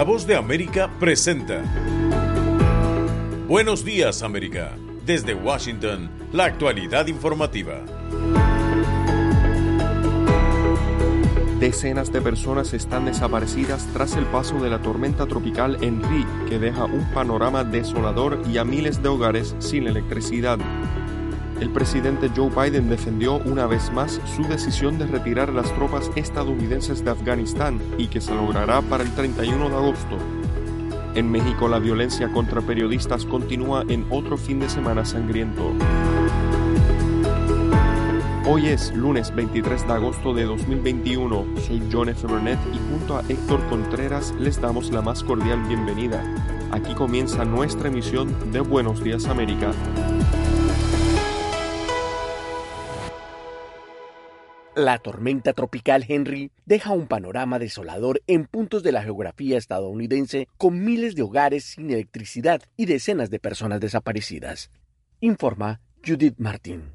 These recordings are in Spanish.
La voz de América presenta. Buenos días América. Desde Washington, la actualidad informativa. Decenas de personas están desaparecidas tras el paso de la tormenta tropical Henry, que deja un panorama desolador y a miles de hogares sin electricidad. El presidente Joe Biden defendió una vez más su decisión de retirar las tropas estadounidenses de Afganistán y que se logrará para el 31 de agosto. En México la violencia contra periodistas continúa en otro fin de semana sangriento. Hoy es lunes 23 de agosto de 2021. Soy John F. Burnett y junto a Héctor Contreras les damos la más cordial bienvenida. Aquí comienza nuestra emisión de Buenos Días América. La tormenta tropical Henry deja un panorama desolador en puntos de la geografía estadounidense con miles de hogares sin electricidad y decenas de personas desaparecidas. Informa Judith Martin.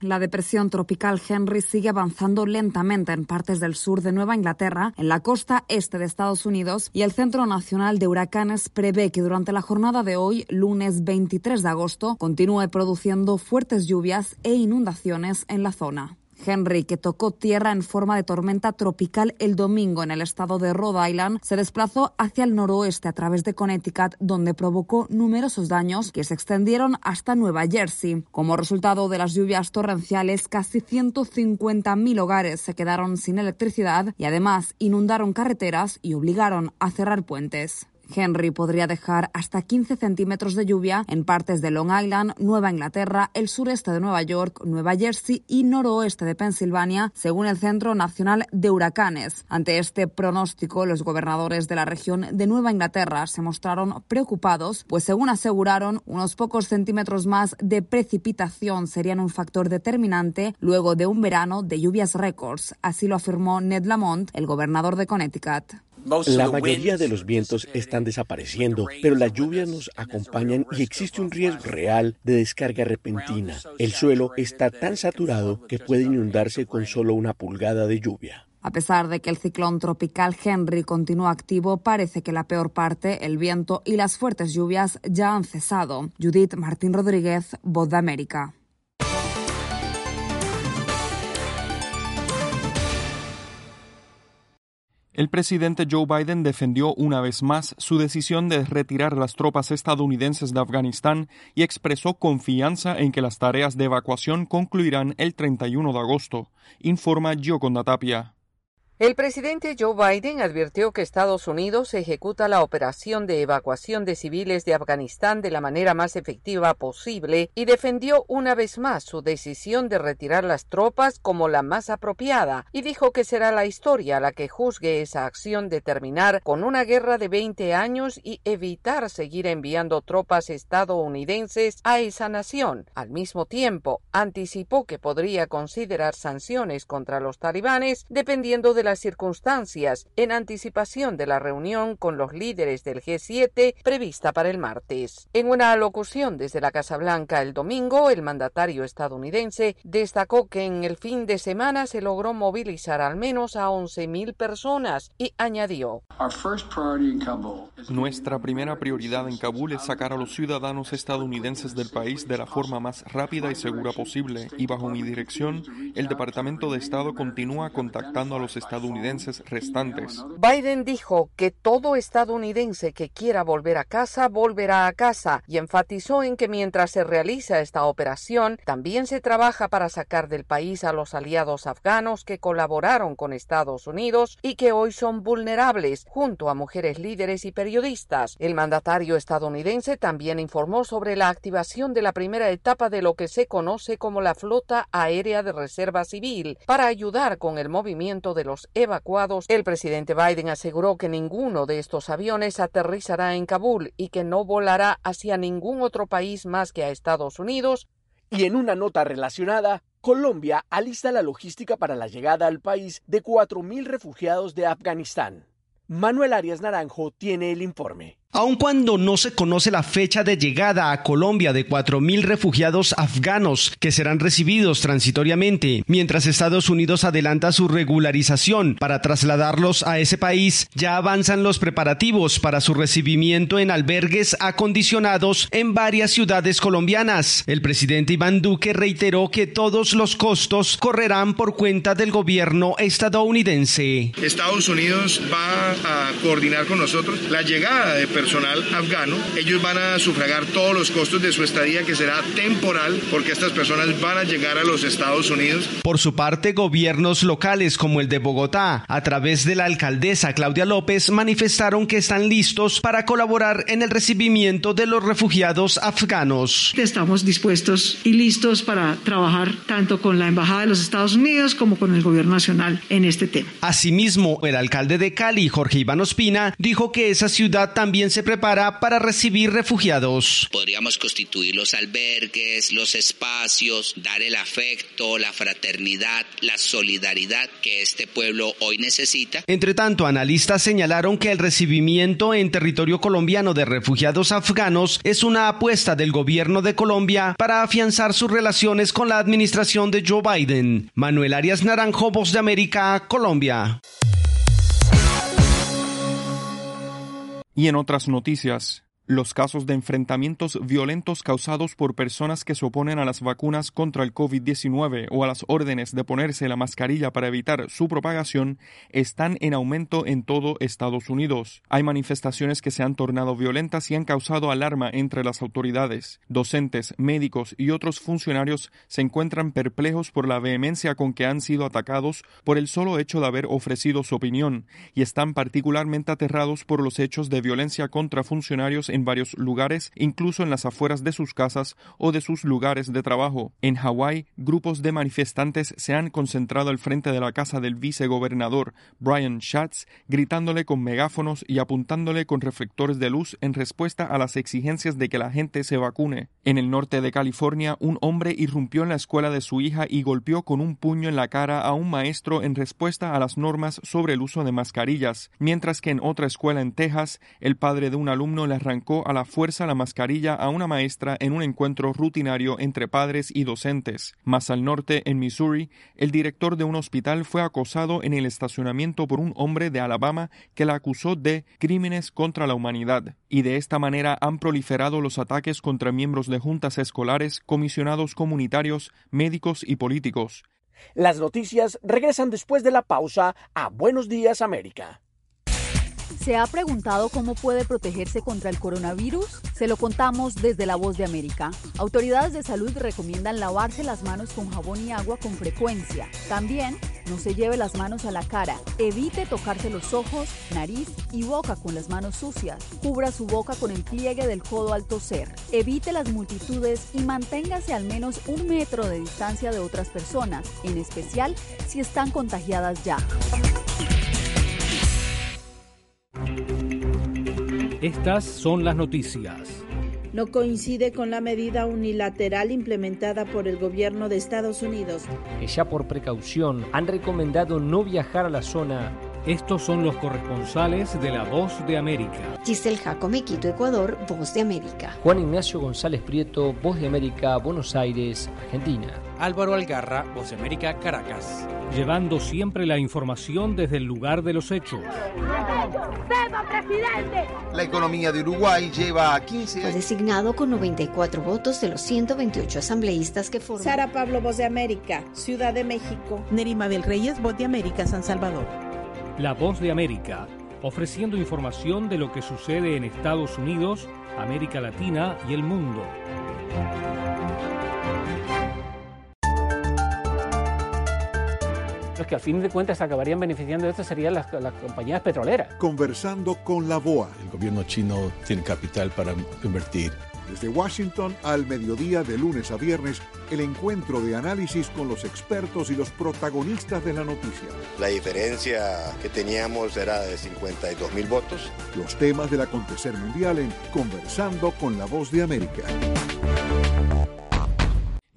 La depresión tropical Henry sigue avanzando lentamente en partes del sur de Nueva Inglaterra, en la costa este de Estados Unidos, y el Centro Nacional de Huracanes prevé que durante la jornada de hoy, lunes 23 de agosto, continúe produciendo fuertes lluvias e inundaciones en la zona. Henry, que tocó tierra en forma de tormenta tropical el domingo en el estado de Rhode Island, se desplazó hacia el noroeste a través de Connecticut, donde provocó numerosos daños que se extendieron hasta Nueva Jersey. Como resultado de las lluvias torrenciales, casi 150.000 hogares se quedaron sin electricidad y además inundaron carreteras y obligaron a cerrar puentes. Henry podría dejar hasta 15 centímetros de lluvia en partes de Long Island, Nueva Inglaterra, el sureste de Nueva York, Nueva Jersey y noroeste de Pensilvania, según el Centro Nacional de Huracanes. Ante este pronóstico, los gobernadores de la región de Nueva Inglaterra se mostraron preocupados, pues según aseguraron, unos pocos centímetros más de precipitación serían un factor determinante luego de un verano de lluvias récords. Así lo afirmó Ned Lamont, el gobernador de Connecticut. La mayoría de los vientos están desapareciendo, pero las lluvias nos acompañan y existe un riesgo real de descarga repentina. El suelo está tan saturado que puede inundarse con solo una pulgada de lluvia. A pesar de que el ciclón tropical Henry continúa activo, parece que la peor parte, el viento y las fuertes lluvias ya han cesado. Judith Martín Rodríguez, Voz de América. El presidente Joe Biden defendió una vez más su decisión de retirar las tropas estadounidenses de Afganistán y expresó confianza en que las tareas de evacuación concluirán el 31 de agosto, informa Gioconda Tapia. El presidente Joe Biden advirtió que Estados Unidos ejecuta la operación de evacuación de civiles de Afganistán de la manera más efectiva posible y defendió una vez más su decisión de retirar las tropas como la más apropiada y dijo que será la historia la que juzgue esa acción de terminar con una guerra de 20 años y evitar seguir enviando tropas estadounidenses a esa nación. Al mismo tiempo, anticipó que podría considerar sanciones contra los talibanes dependiendo de las circunstancias en anticipación de la reunión con los líderes del G7 prevista para el martes. En una alocución desde la Casa Blanca el domingo, el mandatario estadounidense destacó que en el fin de semana se logró movilizar al menos a 11.000 personas y añadió Nuestra primera prioridad en Kabul es sacar a los ciudadanos estadounidenses del país de la forma más rápida y segura posible y bajo mi dirección, el Departamento de Estado continúa contactando a los estadounidenses estadounidenses restantes. Biden dijo que todo estadounidense que quiera volver a casa volverá a casa y enfatizó en que mientras se realiza esta operación, también se trabaja para sacar del país a los aliados afganos que colaboraron con Estados Unidos y que hoy son vulnerables, junto a mujeres líderes y periodistas. El mandatario estadounidense también informó sobre la activación de la primera etapa de lo que se conoce como la Flota Aérea de Reserva Civil para ayudar con el movimiento de los evacuados, el presidente Biden aseguró que ninguno de estos aviones aterrizará en Kabul y que no volará hacia ningún otro país más que a Estados Unidos. Y en una nota relacionada, Colombia alista la logística para la llegada al país de 4.000 refugiados de Afganistán. Manuel Arias Naranjo tiene el informe. Aun cuando no se conoce la fecha de llegada a Colombia de 4.000 refugiados afganos que serán recibidos transitoriamente, mientras Estados Unidos adelanta su regularización para trasladarlos a ese país, ya avanzan los preparativos para su recibimiento en albergues acondicionados en varias ciudades colombianas. El presidente Iván Duque reiteró que todos los costos correrán por cuenta del gobierno estadounidense. Estados Unidos va a coordinar con nosotros la llegada de personal afgano. Ellos van a sufragar todos los costos de su estadía que será temporal porque estas personas van a llegar a los Estados Unidos. Por su parte, gobiernos locales como el de Bogotá, a través de la alcaldesa Claudia López, manifestaron que están listos para colaborar en el recibimiento de los refugiados afganos. Estamos dispuestos y listos para trabajar tanto con la Embajada de los Estados Unidos como con el Gobierno Nacional en este tema. Asimismo, el alcalde de Cali, Jorge Iván Ospina, dijo que esa ciudad también se prepara para recibir refugiados. Podríamos constituir los albergues, los espacios, dar el afecto, la fraternidad, la solidaridad que este pueblo hoy necesita. Entre tanto, analistas señalaron que el recibimiento en territorio colombiano de refugiados afganos es una apuesta del gobierno de Colombia para afianzar sus relaciones con la administración de Joe Biden. Manuel Arias Naranjo, Voz de América, Colombia. Y en otras noticias, los casos de enfrentamientos violentos causados por personas que se oponen a las vacunas contra el COVID-19 o a las órdenes de ponerse la mascarilla para evitar su propagación están en aumento en todo Estados Unidos. Hay manifestaciones que se han tornado violentas y han causado alarma entre las autoridades. Docentes, médicos y otros funcionarios se encuentran perplejos por la vehemencia con que han sido atacados por el solo hecho de haber ofrecido su opinión y están particularmente aterrados por los hechos de violencia contra funcionarios en varios lugares, incluso en las afueras de sus casas o de sus lugares de trabajo. En Hawái, grupos de manifestantes se han concentrado al frente de la casa del vicegobernador Brian Schatz, gritándole con megáfonos y apuntándole con reflectores de luz en respuesta a las exigencias de que la gente se vacune. En el norte de California, un hombre irrumpió en la escuela de su hija y golpeó con un puño en la cara a un maestro en respuesta a las normas sobre el uso de mascarillas, mientras que en otra escuela en Texas, el padre de un alumno le arrancó a la fuerza la mascarilla a una maestra en un encuentro rutinario entre padres y docentes. Más al norte, en Missouri, el director de un hospital fue acosado en el estacionamiento por un hombre de Alabama que la acusó de crímenes contra la humanidad. Y de esta manera han proliferado los ataques contra miembros de juntas escolares, comisionados comunitarios, médicos y políticos. Las noticias regresan después de la pausa a Buenos Días América. ¿Se ha preguntado cómo puede protegerse contra el coronavirus? Se lo contamos desde La Voz de América. Autoridades de salud recomiendan lavarse las manos con jabón y agua con frecuencia. También no se lleve las manos a la cara. Evite tocarse los ojos, nariz y boca con las manos sucias. Cubra su boca con el pliegue del codo al toser. Evite las multitudes y manténgase al menos un metro de distancia de otras personas, en especial si están contagiadas ya. Estas son las noticias. No coincide con la medida unilateral implementada por el gobierno de Estados Unidos. ya por precaución han recomendado no viajar a la zona estos son los corresponsales de La Voz de América. Giselle Jacome, Quito, Ecuador, Voz de América. Juan Ignacio González Prieto, Voz de América, Buenos Aires, Argentina. Álvaro Algarra, Voz de América, Caracas. Llevando siempre la información desde el lugar de los hechos. presidente! La economía de Uruguay lleva a 15 años. Fue designado con 94 votos de los 128 asambleístas que forman. Sara Pablo, Voz de América, Ciudad de México. Nerima del Reyes, Voz de América, San Salvador. La Voz de América, ofreciendo información de lo que sucede en Estados Unidos, América Latina y el mundo. Los que al fin de cuentas acabarían beneficiando de esto serían las, las, compañías petroleras. Conversando con la BOA. El gobierno chino tiene capital para invertir desde Washington al mediodía de lunes a viernes, el encuentro de análisis con los expertos y los protagonistas de la noticia. La diferencia que teníamos era de 52 mil votos. Los temas del acontecer mundial en Conversando con la Voz de América.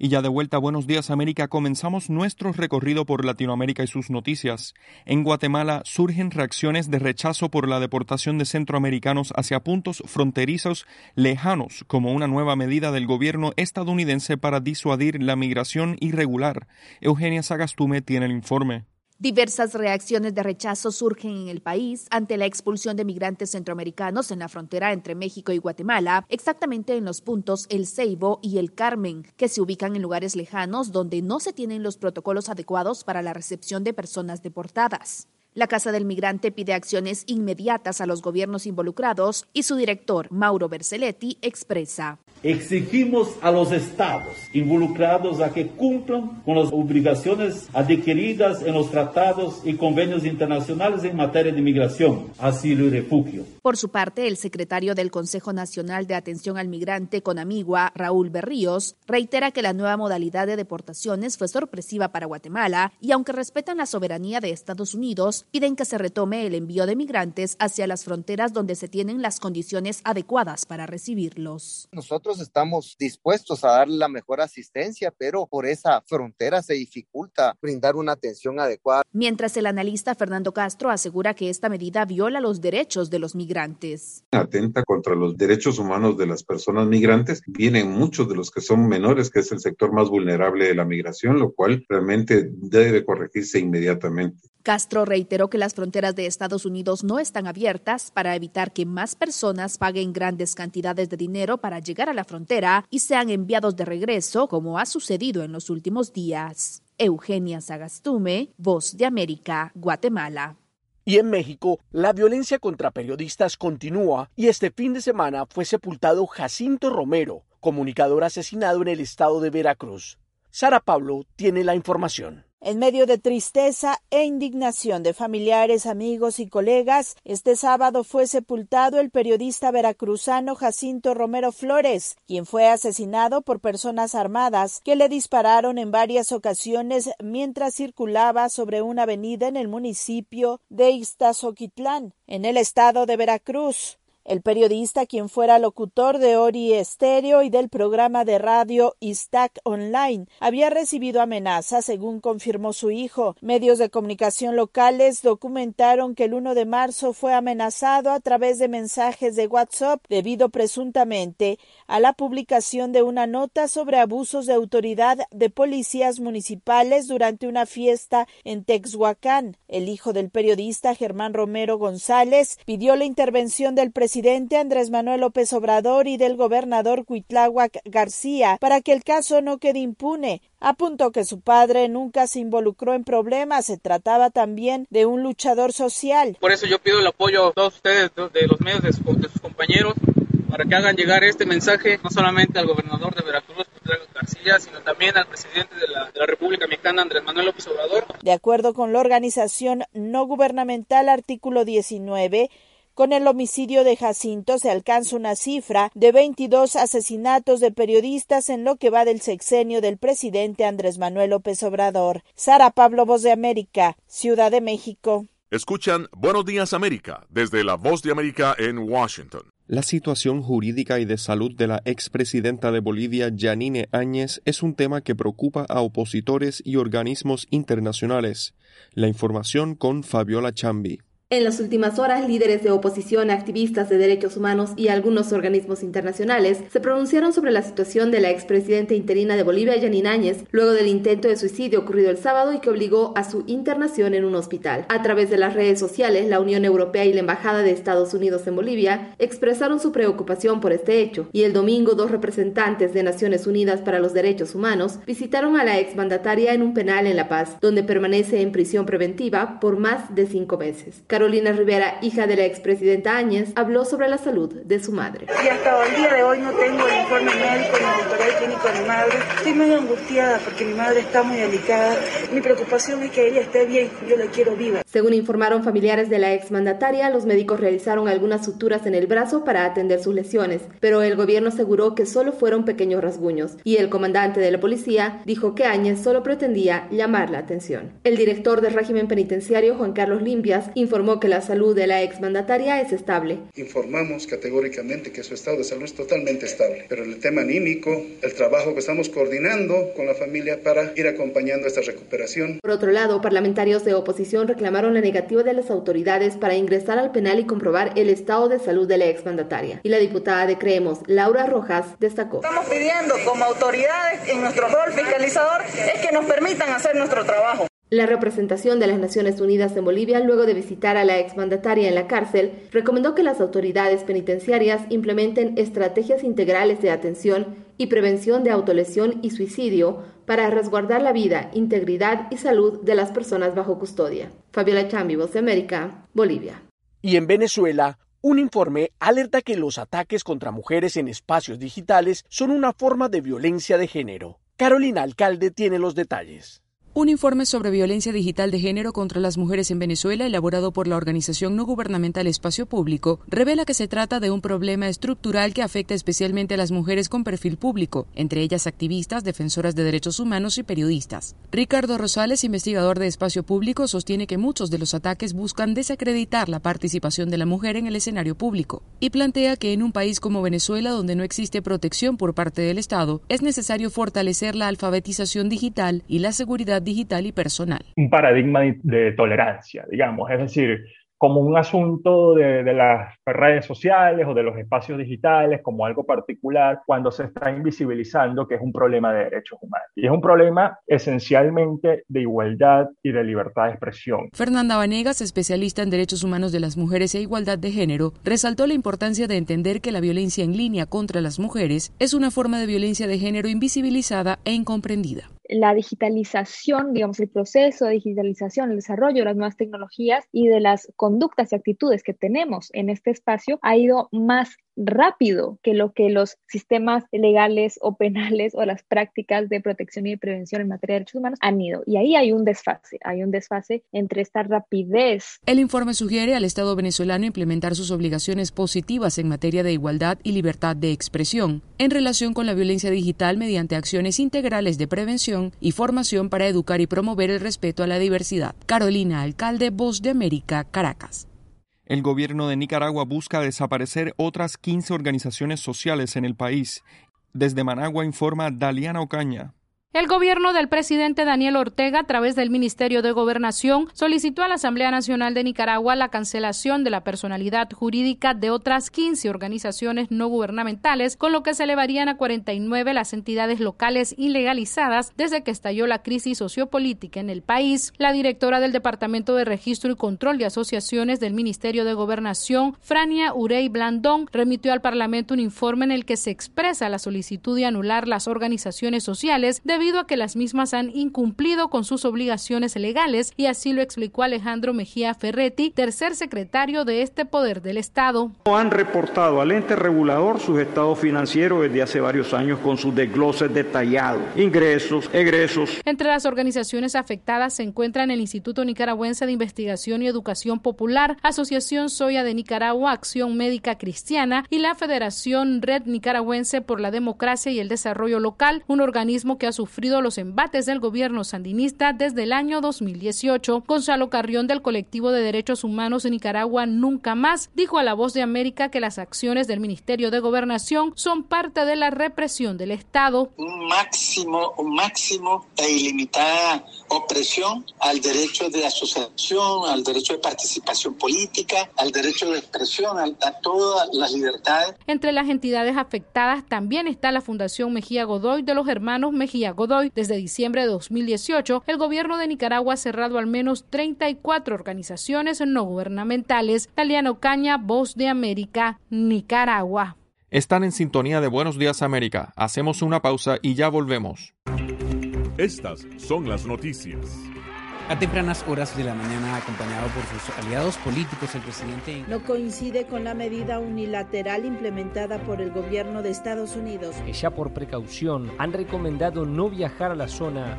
Y ya de vuelta, buenos días América, comenzamos nuestro recorrido por Latinoamérica y sus noticias. En Guatemala surgen reacciones de rechazo por la deportación de centroamericanos hacia puntos fronterizos lejanos como una nueva medida del gobierno estadounidense para disuadir la migración irregular. Eugenia Sagastume tiene el informe. Diversas reacciones de rechazo surgen en el país ante la expulsión de migrantes centroamericanos en la frontera entre México y Guatemala, exactamente en los puntos El Ceibo y El Carmen, que se ubican en lugares lejanos donde no se tienen los protocolos adecuados para la recepción de personas deportadas. La Casa del Migrante pide acciones inmediatas a los gobiernos involucrados y su director, Mauro Berceletti, expresa. Exigimos a los estados involucrados a que cumplan con las obligaciones adquiridas en los tratados y convenios internacionales en materia de migración, asilo y refugio. Por su parte, el secretario del Consejo Nacional de Atención al Migrante con Amigua, Raúl Berríos, reitera que la nueva modalidad de deportaciones fue sorpresiva para Guatemala y aunque respetan la soberanía de Estados Unidos, piden que se retome el envío de migrantes hacia las fronteras donde se tienen las condiciones adecuadas para recibirlos. Nosotros estamos dispuestos a darle la mejor asistencia, pero por esa frontera se dificulta brindar una atención adecuada. Mientras el analista Fernando Castro asegura que esta medida viola los derechos de los migrantes. Atenta contra los derechos humanos de las personas migrantes. Vienen muchos de los que son menores, que es el sector más vulnerable de la migración, lo cual realmente debe corregirse inmediatamente. Castro reiteró que las fronteras de Estados Unidos no están abiertas para evitar que más personas paguen grandes cantidades de dinero para llegar a la frontera y sean enviados de regreso, como ha sucedido en los últimos días. Eugenia Sagastume, Voz de América, Guatemala. Y en México, la violencia contra periodistas continúa y este fin de semana fue sepultado Jacinto Romero, comunicador asesinado en el estado de Veracruz. Sara Pablo tiene la información. En medio de tristeza e indignación de familiares, amigos y colegas, este sábado fue sepultado el periodista veracruzano Jacinto Romero Flores, quien fue asesinado por personas armadas que le dispararon en varias ocasiones mientras circulaba sobre una avenida en el municipio de Iztazoquitlán, en el estado de Veracruz. El periodista, quien fuera locutor de Ori Estéreo y del programa de radio Istac Online, había recibido amenazas, según confirmó su hijo. Medios de comunicación locales documentaron que el 1 de marzo fue amenazado a través de mensajes de WhatsApp debido presuntamente a la publicación de una nota sobre abusos de autoridad de policías municipales durante una fiesta en Texhuacán. El hijo del periodista Germán Romero González pidió la intervención del presidente presidente Andrés Manuel López Obrador y del gobernador Cuitláhuac García para que el caso no quede impune. Apuntó que su padre nunca se involucró en problemas, se trataba también de un luchador social. Por eso yo pido el apoyo a todos ustedes, de los medios de, sus compañeros, para que hagan llegar este mensaje no solamente al gobernador de Veracruz, García, sino también al presidente de la, de la República Mexicana, Andrés Manuel López Obrador. De acuerdo con la organización no gubernamental Artículo 19, con el homicidio de Jacinto se alcanza una cifra de 22 asesinatos de periodistas en lo que va del sexenio del presidente Andrés Manuel López Obrador. Sara Pablo, Voz de América, Ciudad de México. Escuchan Buenos Días América desde la Voz de América en Washington. La situación jurídica y de salud de la expresidenta de Bolivia, Janine Áñez, es un tema que preocupa a opositores y organismos internacionales. La información con Fabiola Chambi. En las últimas horas, líderes de oposición, activistas de derechos humanos y algunos organismos internacionales se pronunciaron sobre la situación de la expresidenta interina de Bolivia, Janine Áñez, luego del intento de suicidio ocurrido el sábado y que obligó a su internación en un hospital. A través de las redes sociales, la Unión Europea y la Embajada de Estados Unidos en Bolivia expresaron su preocupación por este hecho, y el domingo dos representantes de Naciones Unidas para los Derechos Humanos visitaron a la exmandataria en un penal en La Paz, donde permanece en prisión preventiva por más de cinco meses. Carolina Rivera, hija de la expresidenta Áñez, habló sobre la salud de su madre. Y hasta el día de hoy no tengo el informe médico ni el historial clínico de mi madre. Estoy muy angustiada porque mi madre está muy delicada. Mi preocupación es que ella esté bien. Yo la quiero viva. Según informaron familiares de la exmandataria, los médicos realizaron algunas suturas en el brazo para atender sus lesiones, pero el gobierno aseguró que solo fueron pequeños rasguños y el comandante de la policía dijo que Áñez solo pretendía llamar la atención. El director del régimen penitenciario, Juan Carlos Limpias, informó informó que la salud de la exmandataria es estable. Informamos categóricamente que su estado de salud es totalmente estable, pero en el tema anímico, el trabajo que estamos coordinando con la familia para ir acompañando esta recuperación. Por otro lado, parlamentarios de oposición reclamaron la negativa de las autoridades para ingresar al penal y comprobar el estado de salud de la exmandataria. Y la diputada de Creemos, Laura Rojas, destacó. Estamos pidiendo como autoridades en nuestro rol fiscalizador es que nos permitan hacer nuestro trabajo. La representación de las Naciones Unidas en Bolivia, luego de visitar a la exmandataria en la cárcel, recomendó que las autoridades penitenciarias implementen estrategias integrales de atención y prevención de autolesión y suicidio para resguardar la vida, integridad y salud de las personas bajo custodia. Fabiola Chambi, Voz de América, Bolivia. Y en Venezuela, un informe alerta que los ataques contra mujeres en espacios digitales son una forma de violencia de género. Carolina Alcalde tiene los detalles. Un informe sobre violencia digital de género contra las mujeres en Venezuela, elaborado por la organización no gubernamental Espacio Público, revela que se trata de un problema estructural que afecta especialmente a las mujeres con perfil público, entre ellas activistas, defensoras de derechos humanos y periodistas. Ricardo Rosales, investigador de Espacio Público, sostiene que muchos de los ataques buscan desacreditar la participación de la mujer en el escenario público y plantea que en un país como Venezuela, donde no existe protección por parte del Estado, es necesario fortalecer la alfabetización digital y la seguridad digital y personal. Un paradigma de tolerancia, digamos, es decir, como un asunto de, de, las redes sociales o de los espacios digitales, como algo particular, cuando se está invisibilizando que es un problema de derechos humanos. Y es un problema esencialmente de igualdad y de libertad de expresión. Fernanda Vanegas, especialista en derechos humanos de las mujeres e igualdad de género, resaltó la importancia de entender que la violencia en línea contra las mujeres es una forma de violencia de género invisibilizada e incomprendida la digitalización, digamos, el proceso de digitalización, el desarrollo de las nuevas tecnologías y de las conductas y actitudes que tenemos en este espacio ha ido más rápido que lo que los sistemas legales o penales o las prácticas de protección y de prevención en materia de derechos humanos han ido. Y ahí hay un desfase, hay un desfase entre esta rapidez. El informe sugiere al Estado venezolano implementar sus obligaciones positivas en materia de igualdad y libertad de expresión en relación con la violencia digital mediante acciones integrales de prevención y formación para educar y promover el respeto a la diversidad. Carolina Alcalde, Voz de América, Caracas. El gobierno de Nicaragua busca desaparecer otras 15 organizaciones sociales en el país. Desde Managua informa Daliana Ocaña. El gobierno del presidente Daniel Ortega, a través del Ministerio de Gobernación, solicitó a la Asamblea Nacional de Nicaragua la cancelación de la personalidad jurídica de otras 15 organizaciones no gubernamentales, con lo que se elevarían a 49 las entidades locales ilegalizadas desde que estalló la crisis sociopolítica en el país. La directora del Departamento de Registro y Control de Asociaciones del Ministerio de Gobernación, Frania Urey Blandón, remitió al Parlamento un informe en el que se expresa la solicitud de anular las organizaciones sociales de debido a que las mismas han incumplido con sus obligaciones legales y así lo explicó Alejandro Mejía Ferretti, tercer secretario de este poder del Estado. Han reportado al ente regulador sus estados financieros desde hace varios años con sus desgloses detallados, ingresos, egresos. Entre las organizaciones afectadas se encuentran el Instituto Nicaragüense de Investigación y Educación Popular, Asociación Soya de Nicaragua, Acción Médica Cristiana y la Federación Red Nicaragüense por la Democracia y el Desarrollo Local, un organismo que ha sufrido sufrido los embates del gobierno sandinista desde el año 2018. Gonzalo Carrión del colectivo de derechos humanos de Nicaragua Nunca Más dijo a La Voz de América que las acciones del Ministerio de Gobernación son parte de la represión del Estado. Un máximo, un máximo e ilimitada opresión al derecho de asociación, al derecho de participación política, al derecho de expresión, a, a todas las libertades. Entre las entidades afectadas también está la Fundación Mejía Godoy de los hermanos Mejía Godoy. Desde diciembre de 2018, el gobierno de Nicaragua ha cerrado al menos 34 organizaciones no gubernamentales. Taliano Caña, Voz de América, Nicaragua. Están en sintonía de Buenos Días América. Hacemos una pausa y ya volvemos. Estas son las noticias. A tempranas horas de la mañana, acompañado por sus aliados políticos, el presidente... No coincide con la medida unilateral implementada por el gobierno de Estados Unidos. Que ya por precaución han recomendado no viajar a la zona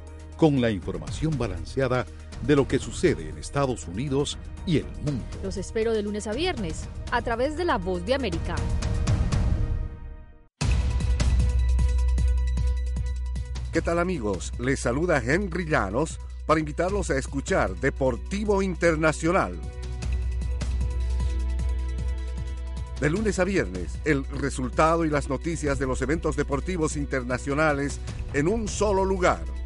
con la información balanceada de lo que sucede en Estados Unidos y el mundo. Los espero de lunes a viernes a través de La Voz de América. ¿Qué tal amigos? Les saluda Henry Llanos para invitarlos a escuchar Deportivo Internacional. De lunes a viernes, el resultado y las noticias de los eventos deportivos internacionales en un solo lugar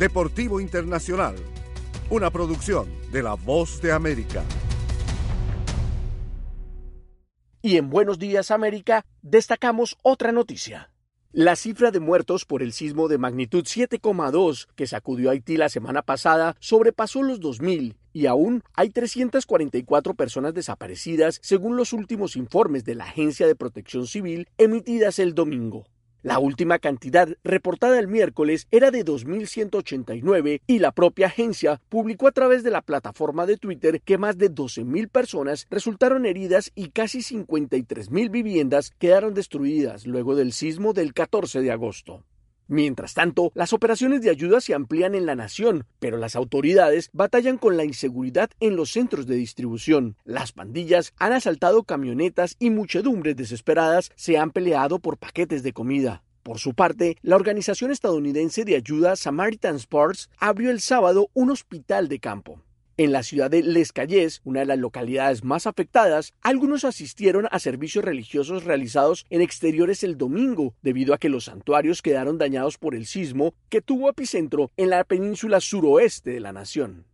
Deportivo Internacional, una producción de La Voz de América. Y en Buenos Días América destacamos otra noticia. La cifra de muertos por el sismo de magnitud 7,2 que sacudió Haití la semana pasada sobrepasó los 2.000 y aún hay 344 personas desaparecidas según los últimos informes de la Agencia de Protección Civil emitidas el domingo. La última cantidad reportada el miércoles era de 2.189 y la propia agencia publicó a través de la plataforma de Twitter que más de 12.000 personas resultaron heridas y casi 53.000 viviendas quedaron destruidas luego del sismo del 14 de agosto. Mientras tanto, las operaciones de ayuda se amplían en la nación, pero las autoridades batallan con la inseguridad en los centros de distribución. Las pandillas han asaltado camionetas y muchedumbres desesperadas se han peleado por paquetes de comida. Por su parte, la organización estadounidense de ayuda Samaritan Sports abrió el sábado un hospital de campo. En la ciudad de Les Cayes, una de las localidades más afectadas, algunos asistieron a servicios religiosos realizados en exteriores el domingo, debido a que los santuarios quedaron dañados por el sismo que tuvo epicentro en la península suroeste de la nación.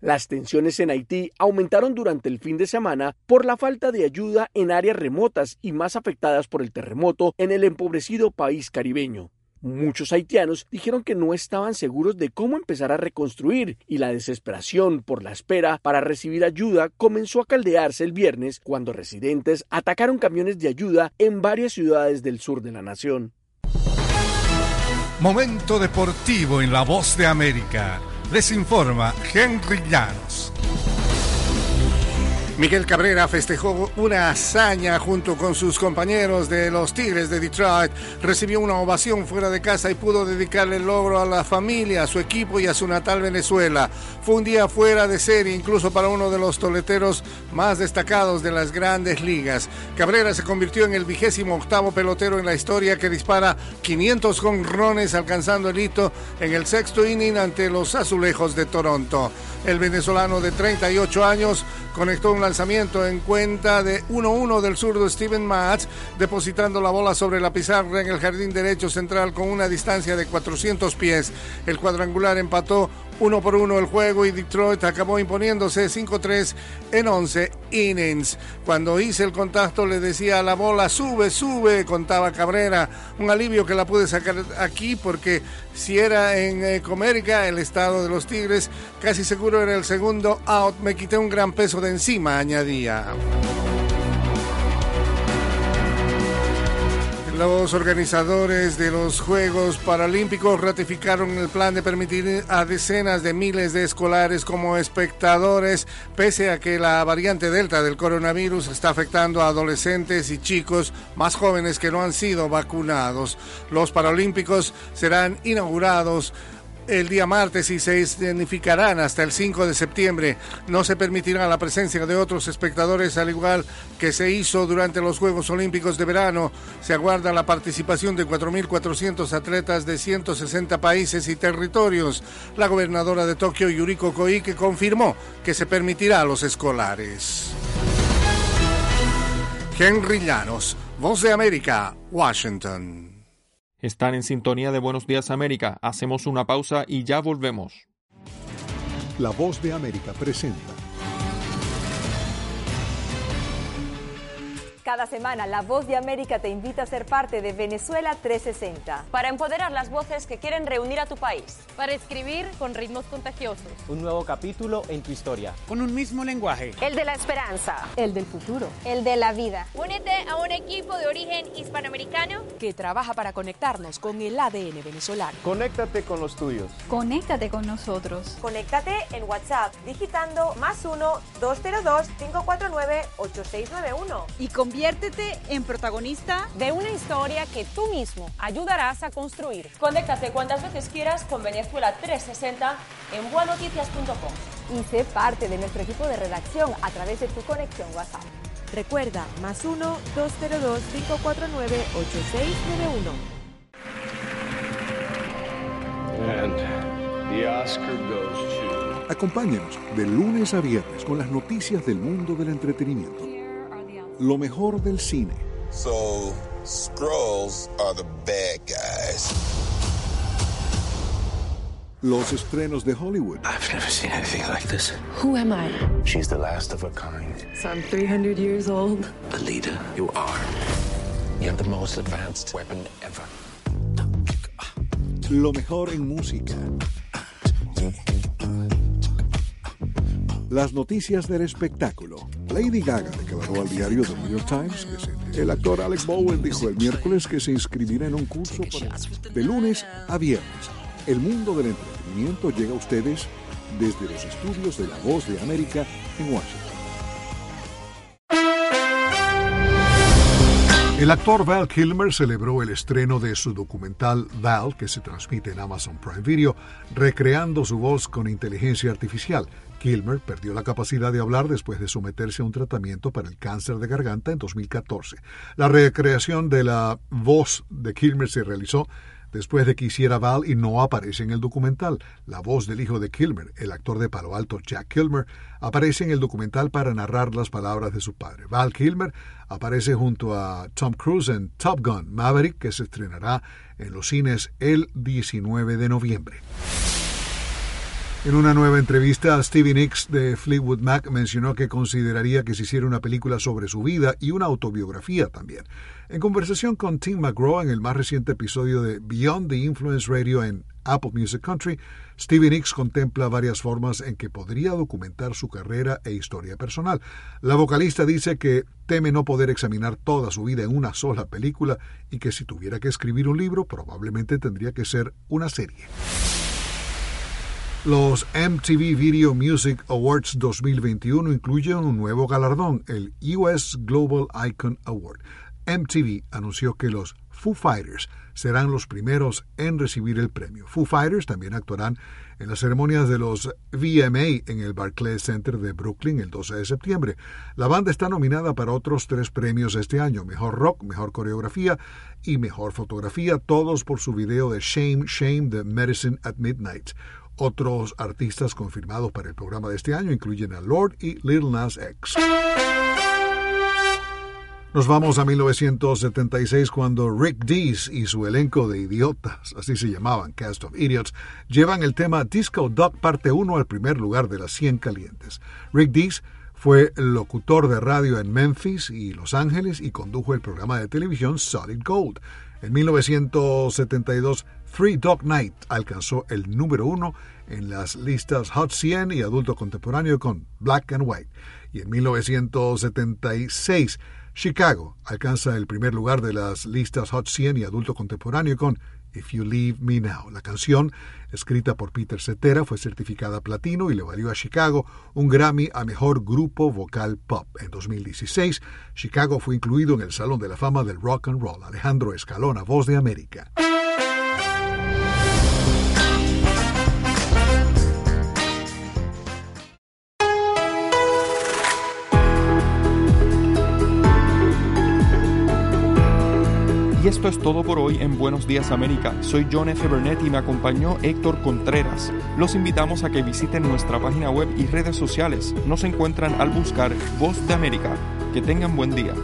Las tensiones en Haití aumentaron durante el fin de semana por la falta de ayuda en áreas remotas y más afectadas por el terremoto en el empobrecido país caribeño. Muchos haitianos dijeron que no estaban seguros de cómo empezar a reconstruir y la desesperación por la espera para recibir ayuda comenzó a caldearse el viernes cuando residentes atacaron camiones de ayuda en varias ciudades del sur de la nación. Momento deportivo en la voz de América. Les informa Henry Llanos. Miguel Cabrera festejó una hazaña junto con sus compañeros de los Tigres de Detroit. Recibió una ovación fuera de casa y pudo dedicarle el logro a la familia, a su equipo y a su natal Venezuela. Fue un día fuera de serie, incluso para uno de los toleteros más destacados de las grandes ligas. Cabrera se convirtió en el vigésimo octavo pelotero en la historia que dispara 500 jonrones, alcanzando el hito en el sexto inning ante los azulejos de Toronto. El venezolano de 38 años conectó un en cuenta de 1-1 del zurdo Steven Matz, depositando la bola sobre la pizarra en el jardín derecho central con una distancia de 400 pies. El cuadrangular empató uno por uno el juego y Detroit acabó imponiéndose 5-3 en 11 innings. Cuando hice el contacto le decía a la bola, sube, sube, contaba Cabrera. Un alivio que la pude sacar aquí porque si era en eh, Comérica, el estado de los Tigres, casi seguro era el segundo out. Me quité un gran peso de encima, añadía. Los organizadores de los Juegos Paralímpicos ratificaron el plan de permitir a decenas de miles de escolares como espectadores, pese a que la variante Delta del coronavirus está afectando a adolescentes y chicos más jóvenes que no han sido vacunados. Los Paralímpicos serán inaugurados el día martes y se escenificarán hasta el 5 de septiembre. No se permitirá la presencia de otros espectadores, al igual que se hizo durante los Juegos Olímpicos de verano. Se aguarda la participación de 4.400 atletas de 160 países y territorios. La gobernadora de Tokio, Yuriko Koike, confirmó que se permitirá a los escolares. Henry Llanos, Voz de América, Washington. Están en sintonía de Buenos Días América. Hacemos una pausa y ya volvemos. La Voz de América presenta Cada semana, La Voz de América te invita a ser parte de Venezuela 360. Para empoderar las voces que quieren reunir a tu país. Para escribir con ritmos contagiosos. Un nuevo capítulo en tu historia. Con un mismo lenguaje. El de la esperanza. El del futuro. El de la vida. Únete a un equipo de origen hispanoamericano que trabaja para conectarnos con el ADN venezolano. Conéctate con los tuyos. Conéctate con nosotros. Conéctate en WhatsApp digitando más 1-202-549-8691. Y convierte Conviértete en protagonista de una historia que tú mismo ayudarás a construir. Conéctate cuantas veces quieras con Venezuela 360 en buenoticias.com. Y sé parte de nuestro equipo de redacción a través de tu conexión WhatsApp. Recuerda, más 1-202-549-8691. Acompáñenos de lunes a viernes con las noticias del mundo del entretenimiento lo mejor del cine. So, Skrulls are the bad guys. Los estrenos de Hollywood. I've never seen anything like this. Who am I? She's the last of her kind. So I'm 300 years old. The leader you are. You have the most advanced weapon ever. Lo mejor en música. Las noticias del espectáculo. Lady Gaga declaró al diario The New York Times que el actor Alex Bowen dijo el miércoles que se inscribirá en un curso de lunes a viernes. El mundo del entretenimiento llega a ustedes desde los estudios de La Voz de América en Washington. El actor Val Kilmer celebró el estreno de su documental Val, que se transmite en Amazon Prime Video, recreando su voz con inteligencia artificial. Kilmer perdió la capacidad de hablar después de someterse a un tratamiento para el cáncer de garganta en 2014. La recreación de la voz de Kilmer se realizó después de que hiciera Val y no aparece en el documental. La voz del hijo de Kilmer, el actor de Palo Alto Jack Kilmer, aparece en el documental para narrar las palabras de su padre. Val Kilmer aparece junto a Tom Cruise en Top Gun Maverick, que se estrenará en los cines el 19 de noviembre. En una nueva entrevista, Stevie Nicks de Fleetwood Mac mencionó que consideraría que se hiciera una película sobre su vida y una autobiografía también. En conversación con Tim McGraw en el más reciente episodio de Beyond the Influence Radio en Apple Music Country, Stevie Nicks contempla varias formas en que podría documentar su carrera e historia personal. La vocalista dice que teme no poder examinar toda su vida en una sola película y que si tuviera que escribir un libro probablemente tendría que ser una serie. Los MTV Video Music Awards 2021 incluyen un nuevo galardón, el US Global Icon Award. MTV anunció que los Foo Fighters serán los primeros en recibir el premio. Foo Fighters también actuarán en las ceremonias de los VMA en el Barclays Center de Brooklyn el 12 de septiembre. La banda está nominada para otros tres premios este año, Mejor Rock, Mejor Coreografía y Mejor Fotografía, todos por su video de Shame, Shame, The Medicine at Midnight. Otros artistas confirmados para el programa de este año incluyen a Lord y Lil Nas X. Nos vamos a 1976 cuando Rick Dees y su elenco de idiotas, así se llamaban, Cast of Idiots, llevan el tema Disco Dog Parte 1 al primer lugar de las 100 calientes. Rick Dees fue locutor de radio en Memphis y Los Ángeles y condujo el programa de televisión Solid Gold. En 1972, Three Dog Night alcanzó el número uno en las listas Hot 100 y adulto contemporáneo con Black and White. Y en 1976, Chicago alcanza el primer lugar de las listas Hot 100 y adulto contemporáneo con If You Leave Me Now. La canción, escrita por Peter Cetera, fue certificada platino y le valió a Chicago un Grammy a Mejor Grupo Vocal Pop. En 2016, Chicago fue incluido en el Salón de la Fama del Rock and Roll. Alejandro Escalona, Voz de América. Esto es todo por hoy en Buenos Días América. Soy John F. Burnett y me acompañó Héctor Contreras. Los invitamos a que visiten nuestra página web y redes sociales. Nos encuentran al buscar Voz de América. Que tengan buen día.